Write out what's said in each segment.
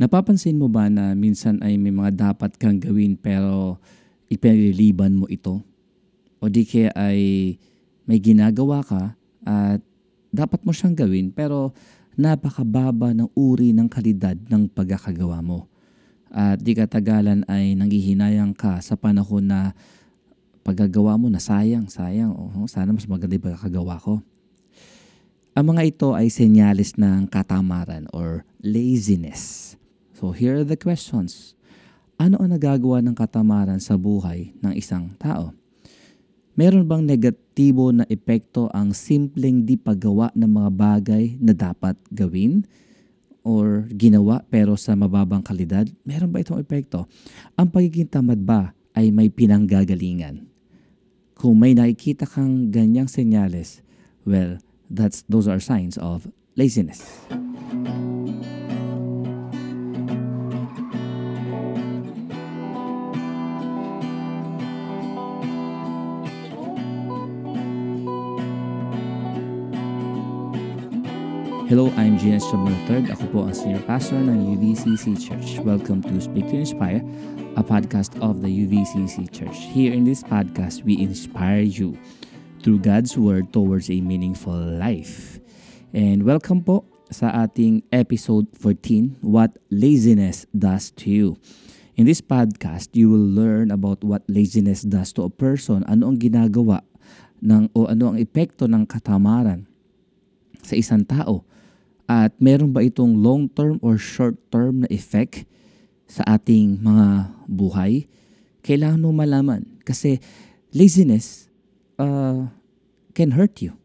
Napapansin mo ba na minsan ay may mga dapat kang gawin pero ipinaliliban mo ito? O di kaya ay may ginagawa ka at dapat mo siyang gawin pero napakababa ng uri ng kalidad ng pagkakagawa mo. At di katagalan ay nanghihinayang ka sa panahon na paggagawa mo na sayang, sayang. Oh, sana mas maganda yung pagkakagawa ko. Ang mga ito ay senyalis ng katamaran or laziness. So here are the questions. Ano ang nagagawa ng katamaran sa buhay ng isang tao? Meron bang negatibo na epekto ang simpleng di paggawa ng mga bagay na dapat gawin? Or ginawa pero sa mababang kalidad? Meron ba itong epekto? Ang pagiging tamad ba ay may pinanggagalingan? Kung may nakikita kang ganyang senyales, well, that's those are signs of laziness. Hello, I'm Gina Samuel III. Ako po ang Senior Pastor ng UVCC Church. Welcome to Speak to Inspire, a podcast of the UVCC Church. Here in this podcast, we inspire you through God's Word towards a meaningful life. And welcome po sa ating episode 14, What Laziness Does to You. In this podcast, you will learn about what laziness does to a person, ano ang ginagawa ng, o ano ang epekto ng katamaran sa isang tao at meron ba itong long-term or short-term na effect sa ating mga buhay? Kailangan mo malaman kasi laziness uh, can hurt you.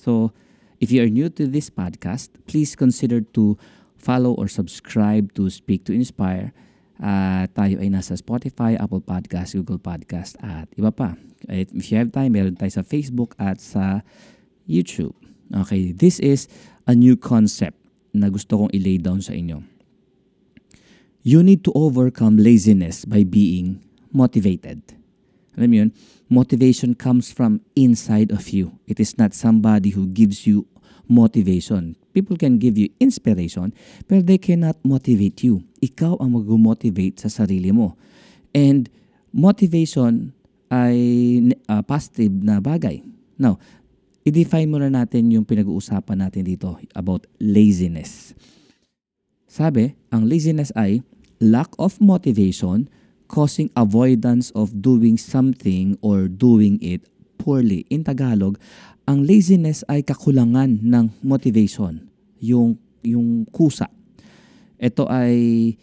So, if you are new to this podcast, please consider to follow or subscribe to Speak to Inspire. Uh, tayo ay nasa Spotify, Apple Podcast, Google Podcast at iba pa. If you have time, meron tayo sa Facebook at sa YouTube. Okay, this is a new concept na gusto kong i-lay down sa inyo. You need to overcome laziness by being motivated. Alam mo yun? Motivation comes from inside of you. It is not somebody who gives you motivation. People can give you inspiration, but they cannot motivate you. Ikaw ang mag-motivate sa sarili mo. And motivation ay uh, positive na bagay. Now, i-define muna natin yung pinag-uusapan natin dito about laziness. Sabi, ang laziness ay lack of motivation causing avoidance of doing something or doing it poorly. In Tagalog, ang laziness ay kakulangan ng motivation, yung, yung kusa. Ito ay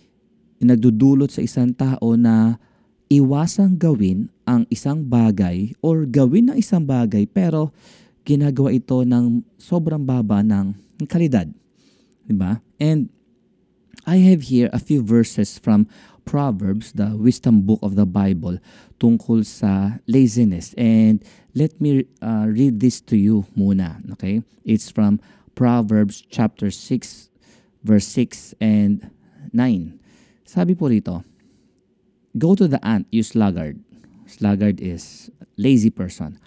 nagdudulot sa isang tao na iwasang gawin ang isang bagay or gawin ng isang bagay pero ginagawa ito ng sobrang baba ng kalidad. Diba? And I have here a few verses from Proverbs, the wisdom book of the Bible, tungkol sa laziness. And let me uh, read this to you muna. Okay? It's from Proverbs chapter 6, verse 6 and 9. Sabi po rito, Go to the ant, you sluggard. Sluggard is lazy person.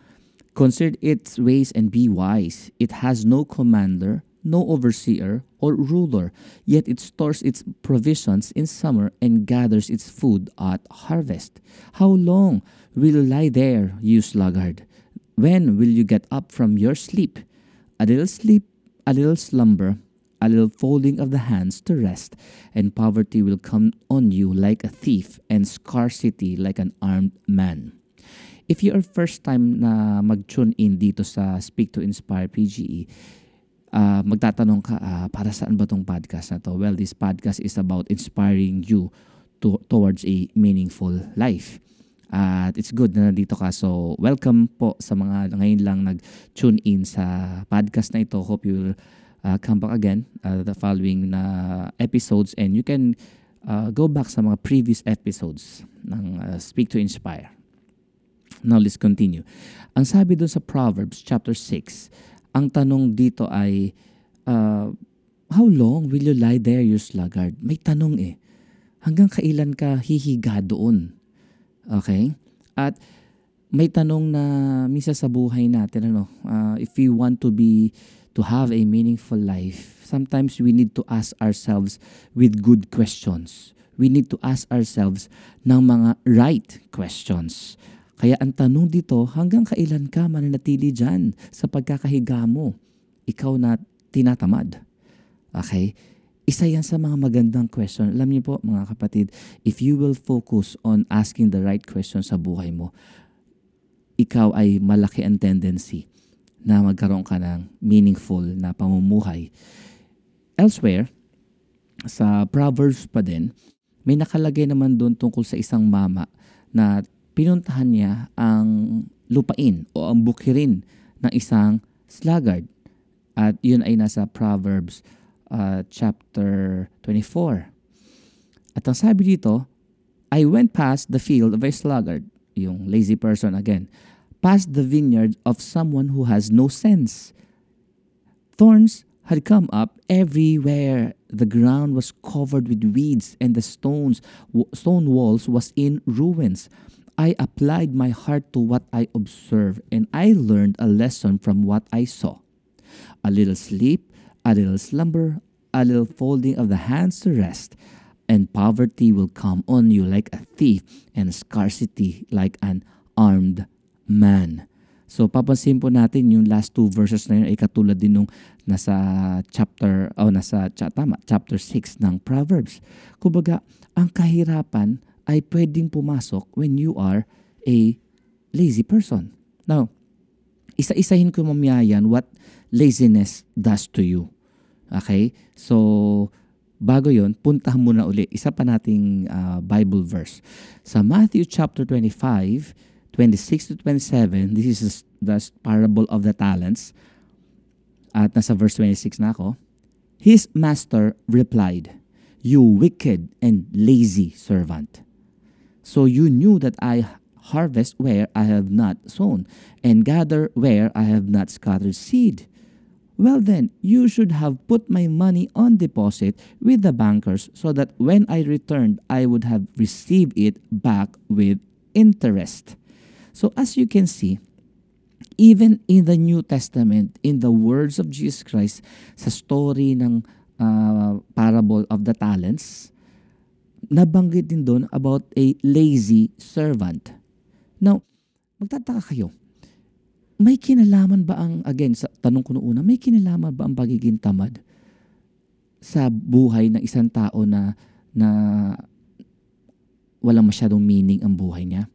Consider its ways and be wise. It has no commander, no overseer or ruler, yet it stores its provisions in summer and gathers its food at harvest. How long will you lie there, you sluggard? When will you get up from your sleep? A little sleep, a little slumber, a little folding of the hands to rest, and poverty will come on you like a thief, and scarcity like an armed man. If you are first time na mag-tune in dito sa Speak to Inspire PGE, uh, magtatanong ka, uh, para saan ba tong podcast na to? Well, this podcast is about inspiring you to, towards a meaningful life. At uh, it's good na nandito ka. So, welcome po sa mga ngayon lang nag-tune in sa podcast na ito. Hope you'll uh, come back again uh, the following na episodes and you can uh, go back sa mga previous episodes ng uh, Speak to Inspire. Now let's continue. Ang sabi doon sa Proverbs chapter 6, ang tanong dito ay, uh, How long will you lie there, you sluggard? May tanong eh. Hanggang kailan ka hihiga doon? Okay? At may tanong na misa sa buhay natin, ano, uh, if we want to be to have a meaningful life, sometimes we need to ask ourselves with good questions. We need to ask ourselves ng mga right questions. Kaya ang tanong dito, hanggang kailan ka mananatili dyan sa pagkakahiga mo? Ikaw na tinatamad. Okay? Isa yan sa mga magandang question. Alam niyo po mga kapatid, if you will focus on asking the right question sa buhay mo, ikaw ay malaki ang tendency na magkaroon ka ng meaningful na pamumuhay. Elsewhere, sa Proverbs pa din, may nakalagay naman doon tungkol sa isang mama na pinuntahan niya ang lupain o ang bukirin ng isang sluggard. At yun ay nasa Proverbs uh, chapter 24. At ang sabi dito, I went past the field of a sluggard, yung lazy person again, past the vineyard of someone who has no sense. Thorns had come up everywhere. The ground was covered with weeds, and the stones, stone walls was in ruins. I applied my heart to what I observed, and I learned a lesson from what I saw. A little sleep, a little slumber, a little folding of the hands to rest, and poverty will come on you like a thief, and scarcity like an armed man. So papansin po natin yung last two verses na yun ay katulad din nung nasa chapter o oh, nasa tama, chapter 6 ng Proverbs. Kumbaga, ang kahirapan ay pwedeng pumasok when you are a lazy person. Now, isa-isahin ko mamaya yan what laziness does to you. Okay? So, bago yon puntahan muna uli. Isa pa nating uh, Bible verse. Sa Matthew chapter 25, 26 to 27, this is the parable of the talents. At nasa verse 26 na ako. His master replied, You wicked and lazy servant. So you knew that I harvest where I have not sown, and gather where I have not scattered seed. Well, then, you should have put my money on deposit with the bankers so that when I returned, I would have received it back with interest. So as you can see, even in the New Testament, in the words of Jesus Christ, sa story ng uh, parable of the talents, nabanggit din doon about a lazy servant. Now, magtataka kayo, may kinalaman ba ang, again, sa tanong ko noon, may kinalaman ba ang pagiging tamad sa buhay ng isang tao na, na walang masyadong meaning ang buhay niya?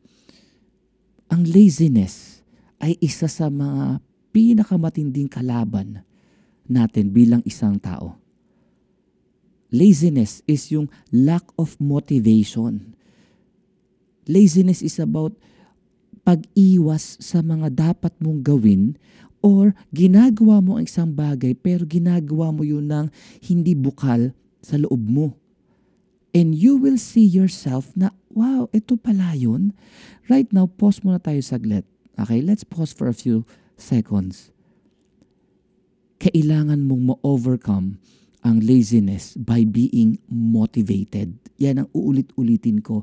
ang laziness ay isa sa mga pinakamatinding kalaban natin bilang isang tao. Laziness is yung lack of motivation. Laziness is about pag-iwas sa mga dapat mong gawin or ginagawa mo ang isang bagay pero ginagawa mo yun ng hindi bukal sa loob mo. And you will see yourself na, wow, ito pala yun. Right now, pause muna tayo saglit. Okay, let's pause for a few seconds. Kailangan mong ma-overcome ang laziness by being motivated. Yan ang uulit-ulitin ko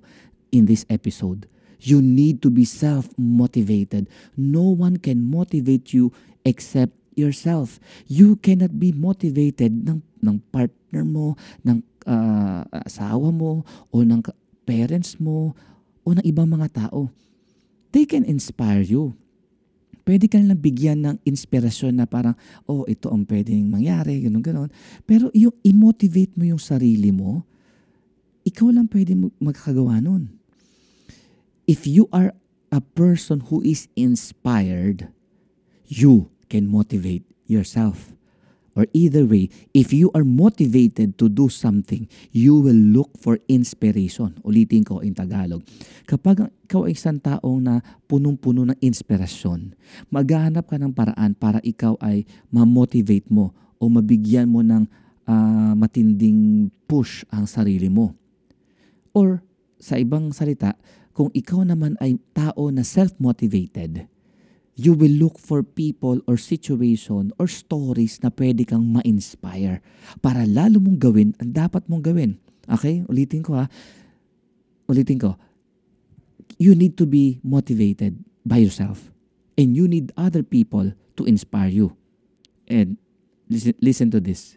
in this episode. You need to be self-motivated. No one can motivate you except yourself. You cannot be motivated ng, ng partner mo, ng uh, asawa mo o ng parents mo o ng ibang mga tao. They can inspire you. Pwede ka nilang bigyan ng inspirasyon na parang, oh, ito ang pwedeng mangyari, ganun, ganun. Pero yung i-motivate mo yung sarili mo, ikaw lang pwede magkakagawa nun. If you are a person who is inspired, you can motivate yourself. Or either way, if you are motivated to do something, you will look for inspiration. Ulitin ko in Tagalog. Kapag ikaw ay isang taong na punong-puno ng inspirasyon, maghahanap ka ng paraan para ikaw ay ma-motivate mo o mabigyan mo ng uh, matinding push ang sarili mo. Or sa ibang salita, kung ikaw naman ay tao na self-motivated, you will look for people or situation or stories na pwede kang ma-inspire para lalo mong gawin ang dapat mong gawin. Okay? Ulitin ko ha. Ulitin ko. You need to be motivated by yourself. And you need other people to inspire you. And listen, listen to this.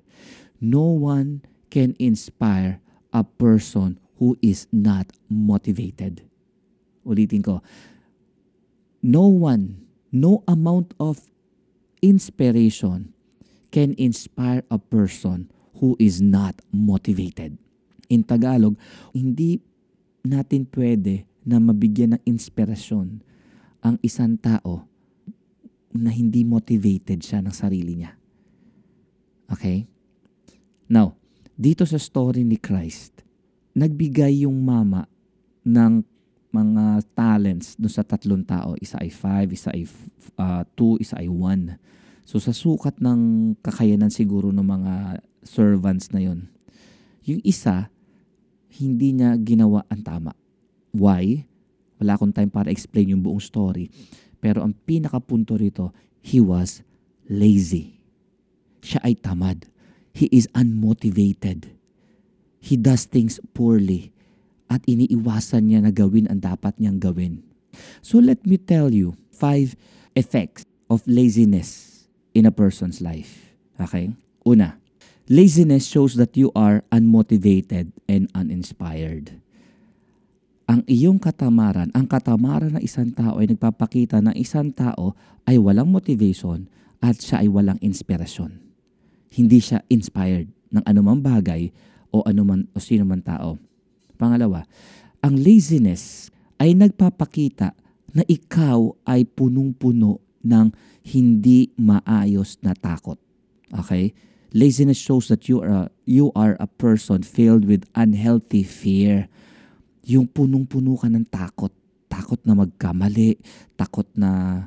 No one can inspire a person who is not motivated. Ulitin ko. No one, no amount of inspiration can inspire a person who is not motivated. In Tagalog, hindi natin pwede na mabigyan ng inspirasyon ang isang tao na hindi motivated siya ng sarili niya. Okay? Now, dito sa story ni Christ, nagbigay yung mama ng mga talents do sa tatlong tao. Isa ay five, isa ay uh, two, isa ay one. So sa sukat ng kakayanan siguro ng mga servants na yon, yung isa, hindi niya ginawa ang tama. Why? Wala akong time para explain yung buong story. Pero ang pinakapunto rito, he was lazy. Siya ay tamad. He is unmotivated. He does things poorly at iniiwasan niya na gawin ang dapat niyang gawin. So let me tell you five effects of laziness in a person's life. Okay? Una, laziness shows that you are unmotivated and uninspired ang iyong katamaran, ang katamaran ng isang tao ay nagpapakita na isang tao ay walang motivation at siya ay walang inspirasyon. Hindi siya inspired ng anumang bagay o anuman o sino man tao. Pangalawa, ang laziness ay nagpapakita na ikaw ay punong-puno ng hindi maayos na takot. Okay? Laziness shows that you are a, you are a person filled with unhealthy fear yung punong-puno ka ng takot. Takot na magkamali, takot na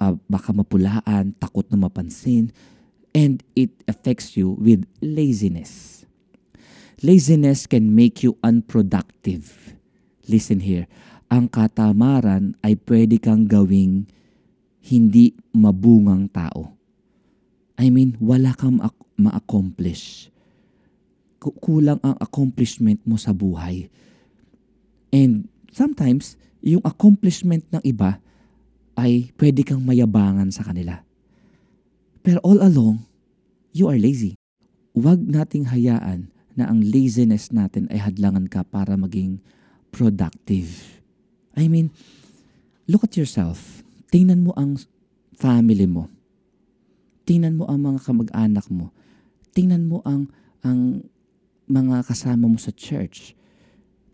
uh, baka mapulaan, takot na mapansin, and it affects you with laziness. Laziness can make you unproductive. Listen here, ang katamaran ay pwede kang gawing hindi mabungang tao. I mean, wala kang ma-accomplish. Kulang ang accomplishment mo sa buhay And sometimes, yung accomplishment ng iba ay pwede kang mayabangan sa kanila. Pero all along, you are lazy. Huwag nating hayaan na ang laziness natin ay hadlangan ka para maging productive. I mean, look at yourself. Tingnan mo ang family mo. Tingnan mo ang mga kamag-anak mo. Tingnan mo ang ang mga kasama mo sa church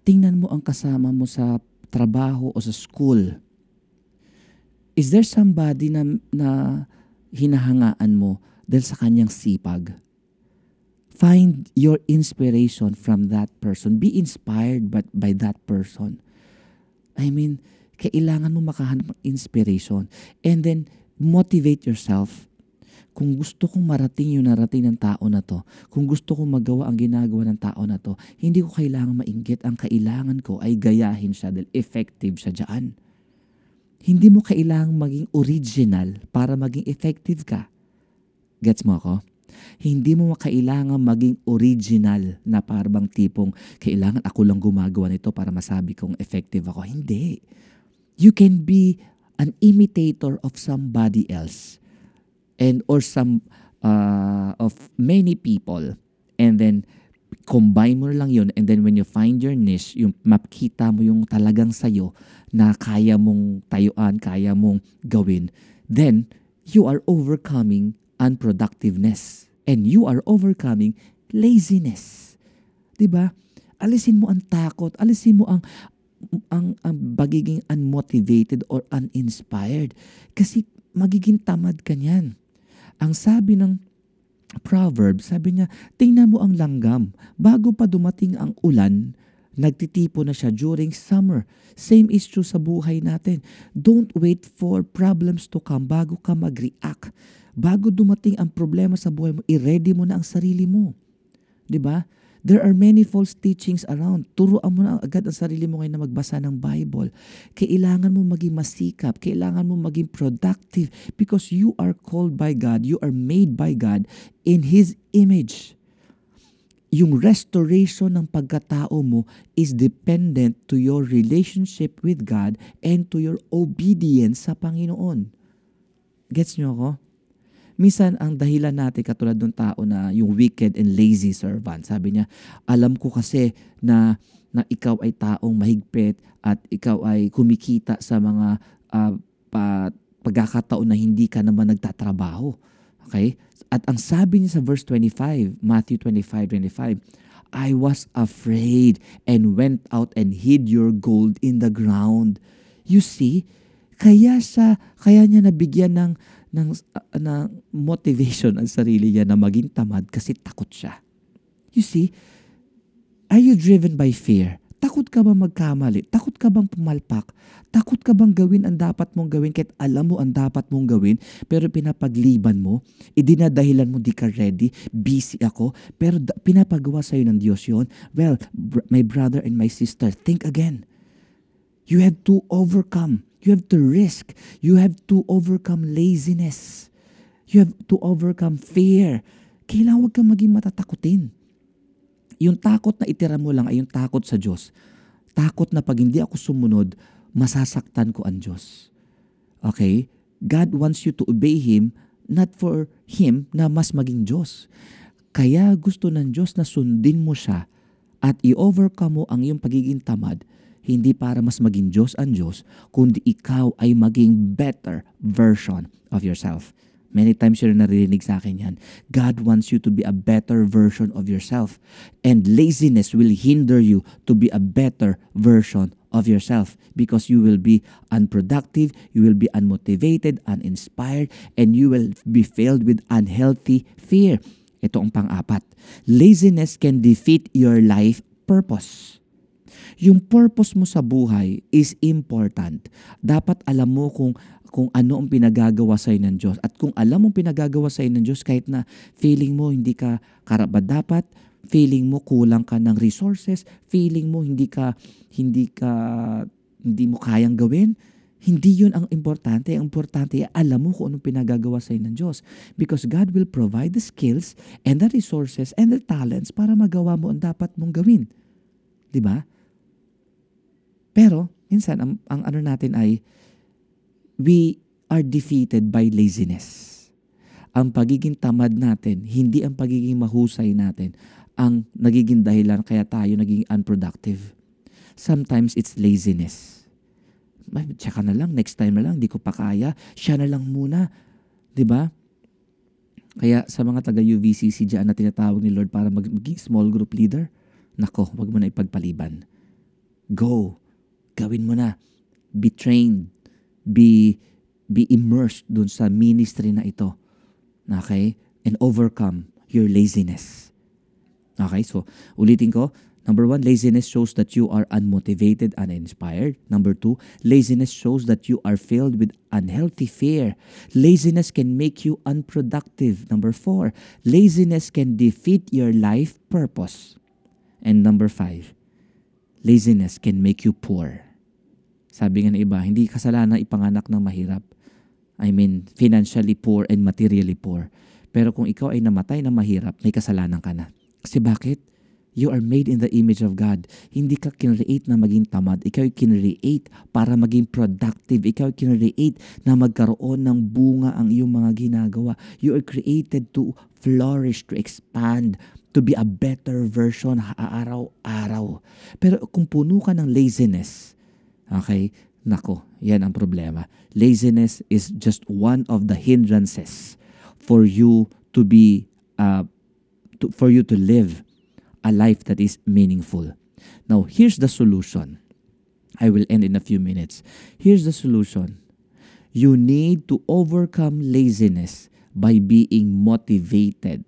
tingnan mo ang kasama mo sa trabaho o sa school. Is there somebody na, na hinahangaan mo dahil sa kanyang sipag? Find your inspiration from that person. Be inspired by, by that person. I mean, kailangan mo makahanap ng inspiration. And then, motivate yourself kung gusto kong marating yung narating ng tao na to, kung gusto kong magawa ang ginagawa ng tao na to, hindi ko kailangan mainggit. Ang kailangan ko ay gayahin siya dahil effective siya dyan. Hindi mo kailangang maging original para maging effective ka. Gets mo ako? Hindi mo kailangan maging original na parang tipong kailangan ako lang gumagawa nito para masabi kong effective ako. Hindi. You can be an imitator of somebody else and or some uh, of many people and then combine mo lang yun and then when you find your niche, yung makita mo yung talagang sayo na kaya mong tayuan, kaya mong gawin, then you are overcoming unproductiveness and you are overcoming laziness. 'Di ba? Alisin mo ang takot, alisin mo ang ang, ang pagiging unmotivated or uninspired kasi magiging tamad ka niyan. Ang sabi ng Proverbs, sabi niya, tingnan mo ang langgam. Bago pa dumating ang ulan, nagtitipo na siya during summer. Same is true sa buhay natin. Don't wait for problems to come bago ka mag-react. Bago dumating ang problema sa buhay mo, i-ready mo na ang sarili mo. 'Di ba? There are many false teachings around. Turuan mo na agad ang sarili mo ngayon na magbasa ng Bible. Kailangan mo maging masikap. Kailangan mo maging productive because you are called by God. You are made by God in His image. Yung restoration ng pagkatao mo is dependent to your relationship with God and to your obedience sa Panginoon. Gets nyo ako? Minsan, ang dahilan natin katulad ng tao na yung wicked and lazy servant. Sabi niya, alam ko kasi na, na ikaw ay taong mahigpit at ikaw ay kumikita sa mga uh, pa, pagkakataon na hindi ka naman nagtatrabaho. Okay? At ang sabi niya sa verse 25, Matthew 25, 25, I was afraid and went out and hid your gold in the ground. You see, kaya sa kaya niya nabigyan ng ng, uh, ng motivation ang sarili niya na maging tamad kasi takot siya. You see, are you driven by fear? Takot ka bang magkamali? Takot ka bang pumalpak? Takot ka bang gawin ang dapat mong gawin kahit alam mo ang dapat mong gawin pero pinapagliban mo? Idinadahilan mo di ka ready, busy ako, pero pinapagawa sa'yo ng Diyos yon. Well, br- my brother and my sister, think again. You have to overcome You have to risk. You have to overcome laziness. You have to overcome fear. Kailangan huwag kang maging matatakutin. Yung takot na itira mo lang ay yung takot sa Diyos. Takot na pag hindi ako sumunod, masasaktan ko ang Diyos. Okay? God wants you to obey Him, not for Him na mas maging Diyos. Kaya gusto ng Diyos na sundin mo siya at i-overcome mo ang iyong pagiging tamad hindi para mas maging Diyos ang Diyos, kundi ikaw ay maging better version of yourself. Many times you're naririnig sa akin yan. God wants you to be a better version of yourself. And laziness will hinder you to be a better version of yourself because you will be unproductive, you will be unmotivated, uninspired, and you will be filled with unhealthy fear. Ito ang pang-apat. Laziness can defeat your life purpose. Yung purpose mo sa buhay is important. Dapat alam mo kung kung ano ang pinagagawa sa ng Diyos. At kung alam mo pinagagawa sa ng Diyos, kahit na feeling mo hindi ka karapat dapat, feeling mo kulang ka ng resources, feeling mo hindi ka hindi ka hindi mo kayang gawin, hindi yun ang importante. Ang importante ay alam mo kung anong pinagagawa sa ng Diyos. Because God will provide the skills and the resources and the talents para magawa mo ang dapat mong gawin. 'Di ba? Pero, minsan, ang, ang ano natin ay, we are defeated by laziness. Ang pagiging tamad natin, hindi ang pagiging mahusay natin, ang nagiging dahilan kaya tayo naging unproductive. Sometimes it's laziness. Tsaka na lang, next time na lang, di ko pa kaya. Siya na lang muna. ba? Diba? Kaya sa mga taga UVCC dyan na tinatawag ni Lord para maging small group leader, nako, wag mo na ipagpaliban. Go. Gawin mo na. Be trained. Be, be immersed dun sa ministry na ito. Okay? And overcome your laziness. Okay? So, ulitin ko. Number one, laziness shows that you are unmotivated and uninspired. Number two, laziness shows that you are filled with unhealthy fear. Laziness can make you unproductive. Number four, laziness can defeat your life purpose. And number five, laziness can make you poor. Sabi nga ng iba, hindi kasalanan ipanganak ng mahirap. I mean, financially poor and materially poor. Pero kung ikaw ay namatay na mahirap, may kasalanan ka na. Kasi bakit? You are made in the image of God. Hindi ka kinreate na maging tamad. Ikaw ay kinreate para maging productive. Ikaw ay kinreate na magkaroon ng bunga ang iyong mga ginagawa. You are created to flourish, to expand, to be a better version araw-araw. Pero kung puno ka ng laziness, okay, nako, yan ang problema. Laziness is just one of the hindrances for you to be, uh, to, for you to live a life that is meaningful. Now, here's the solution. I will end in a few minutes. Here's the solution. You need to overcome laziness by being motivated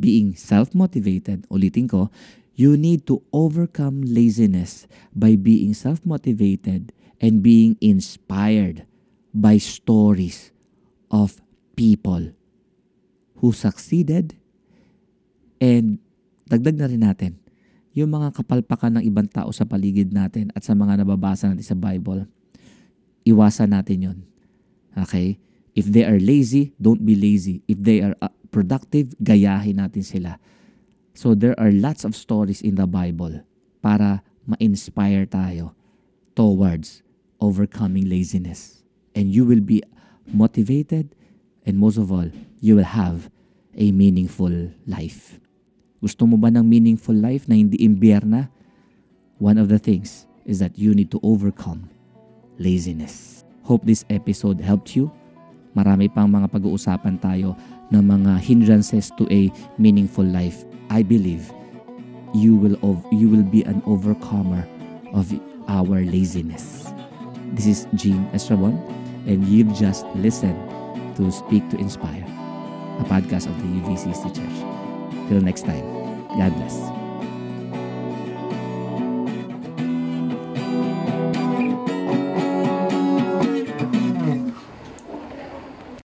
being self-motivated, ulitin ko, you need to overcome laziness by being self-motivated and being inspired by stories of people who succeeded and dagdag na rin natin yung mga kapalpakan ng ibang tao sa paligid natin at sa mga nababasa natin sa Bible. Iwasan natin yon. Okay? If they are lazy, don't be lazy. If they are uh, productive, gayahin natin sila. So there are lots of stories in the Bible para ma-inspire tayo towards overcoming laziness. And you will be motivated, And most of all, you will have a meaningful life. Gusto mo ba ng meaningful life na hindi imbierna? One of the things is that you need to overcome laziness. Hope this episode helped you. Marami pang mga pag-uusapan tayo ng mga hindrances to a meaningful life. I believe you will you will be an overcomer of our laziness. This is Gene Estrabon and you've just listened to Speak to Inspire, a podcast of the UVCC Church. Till next time, God bless.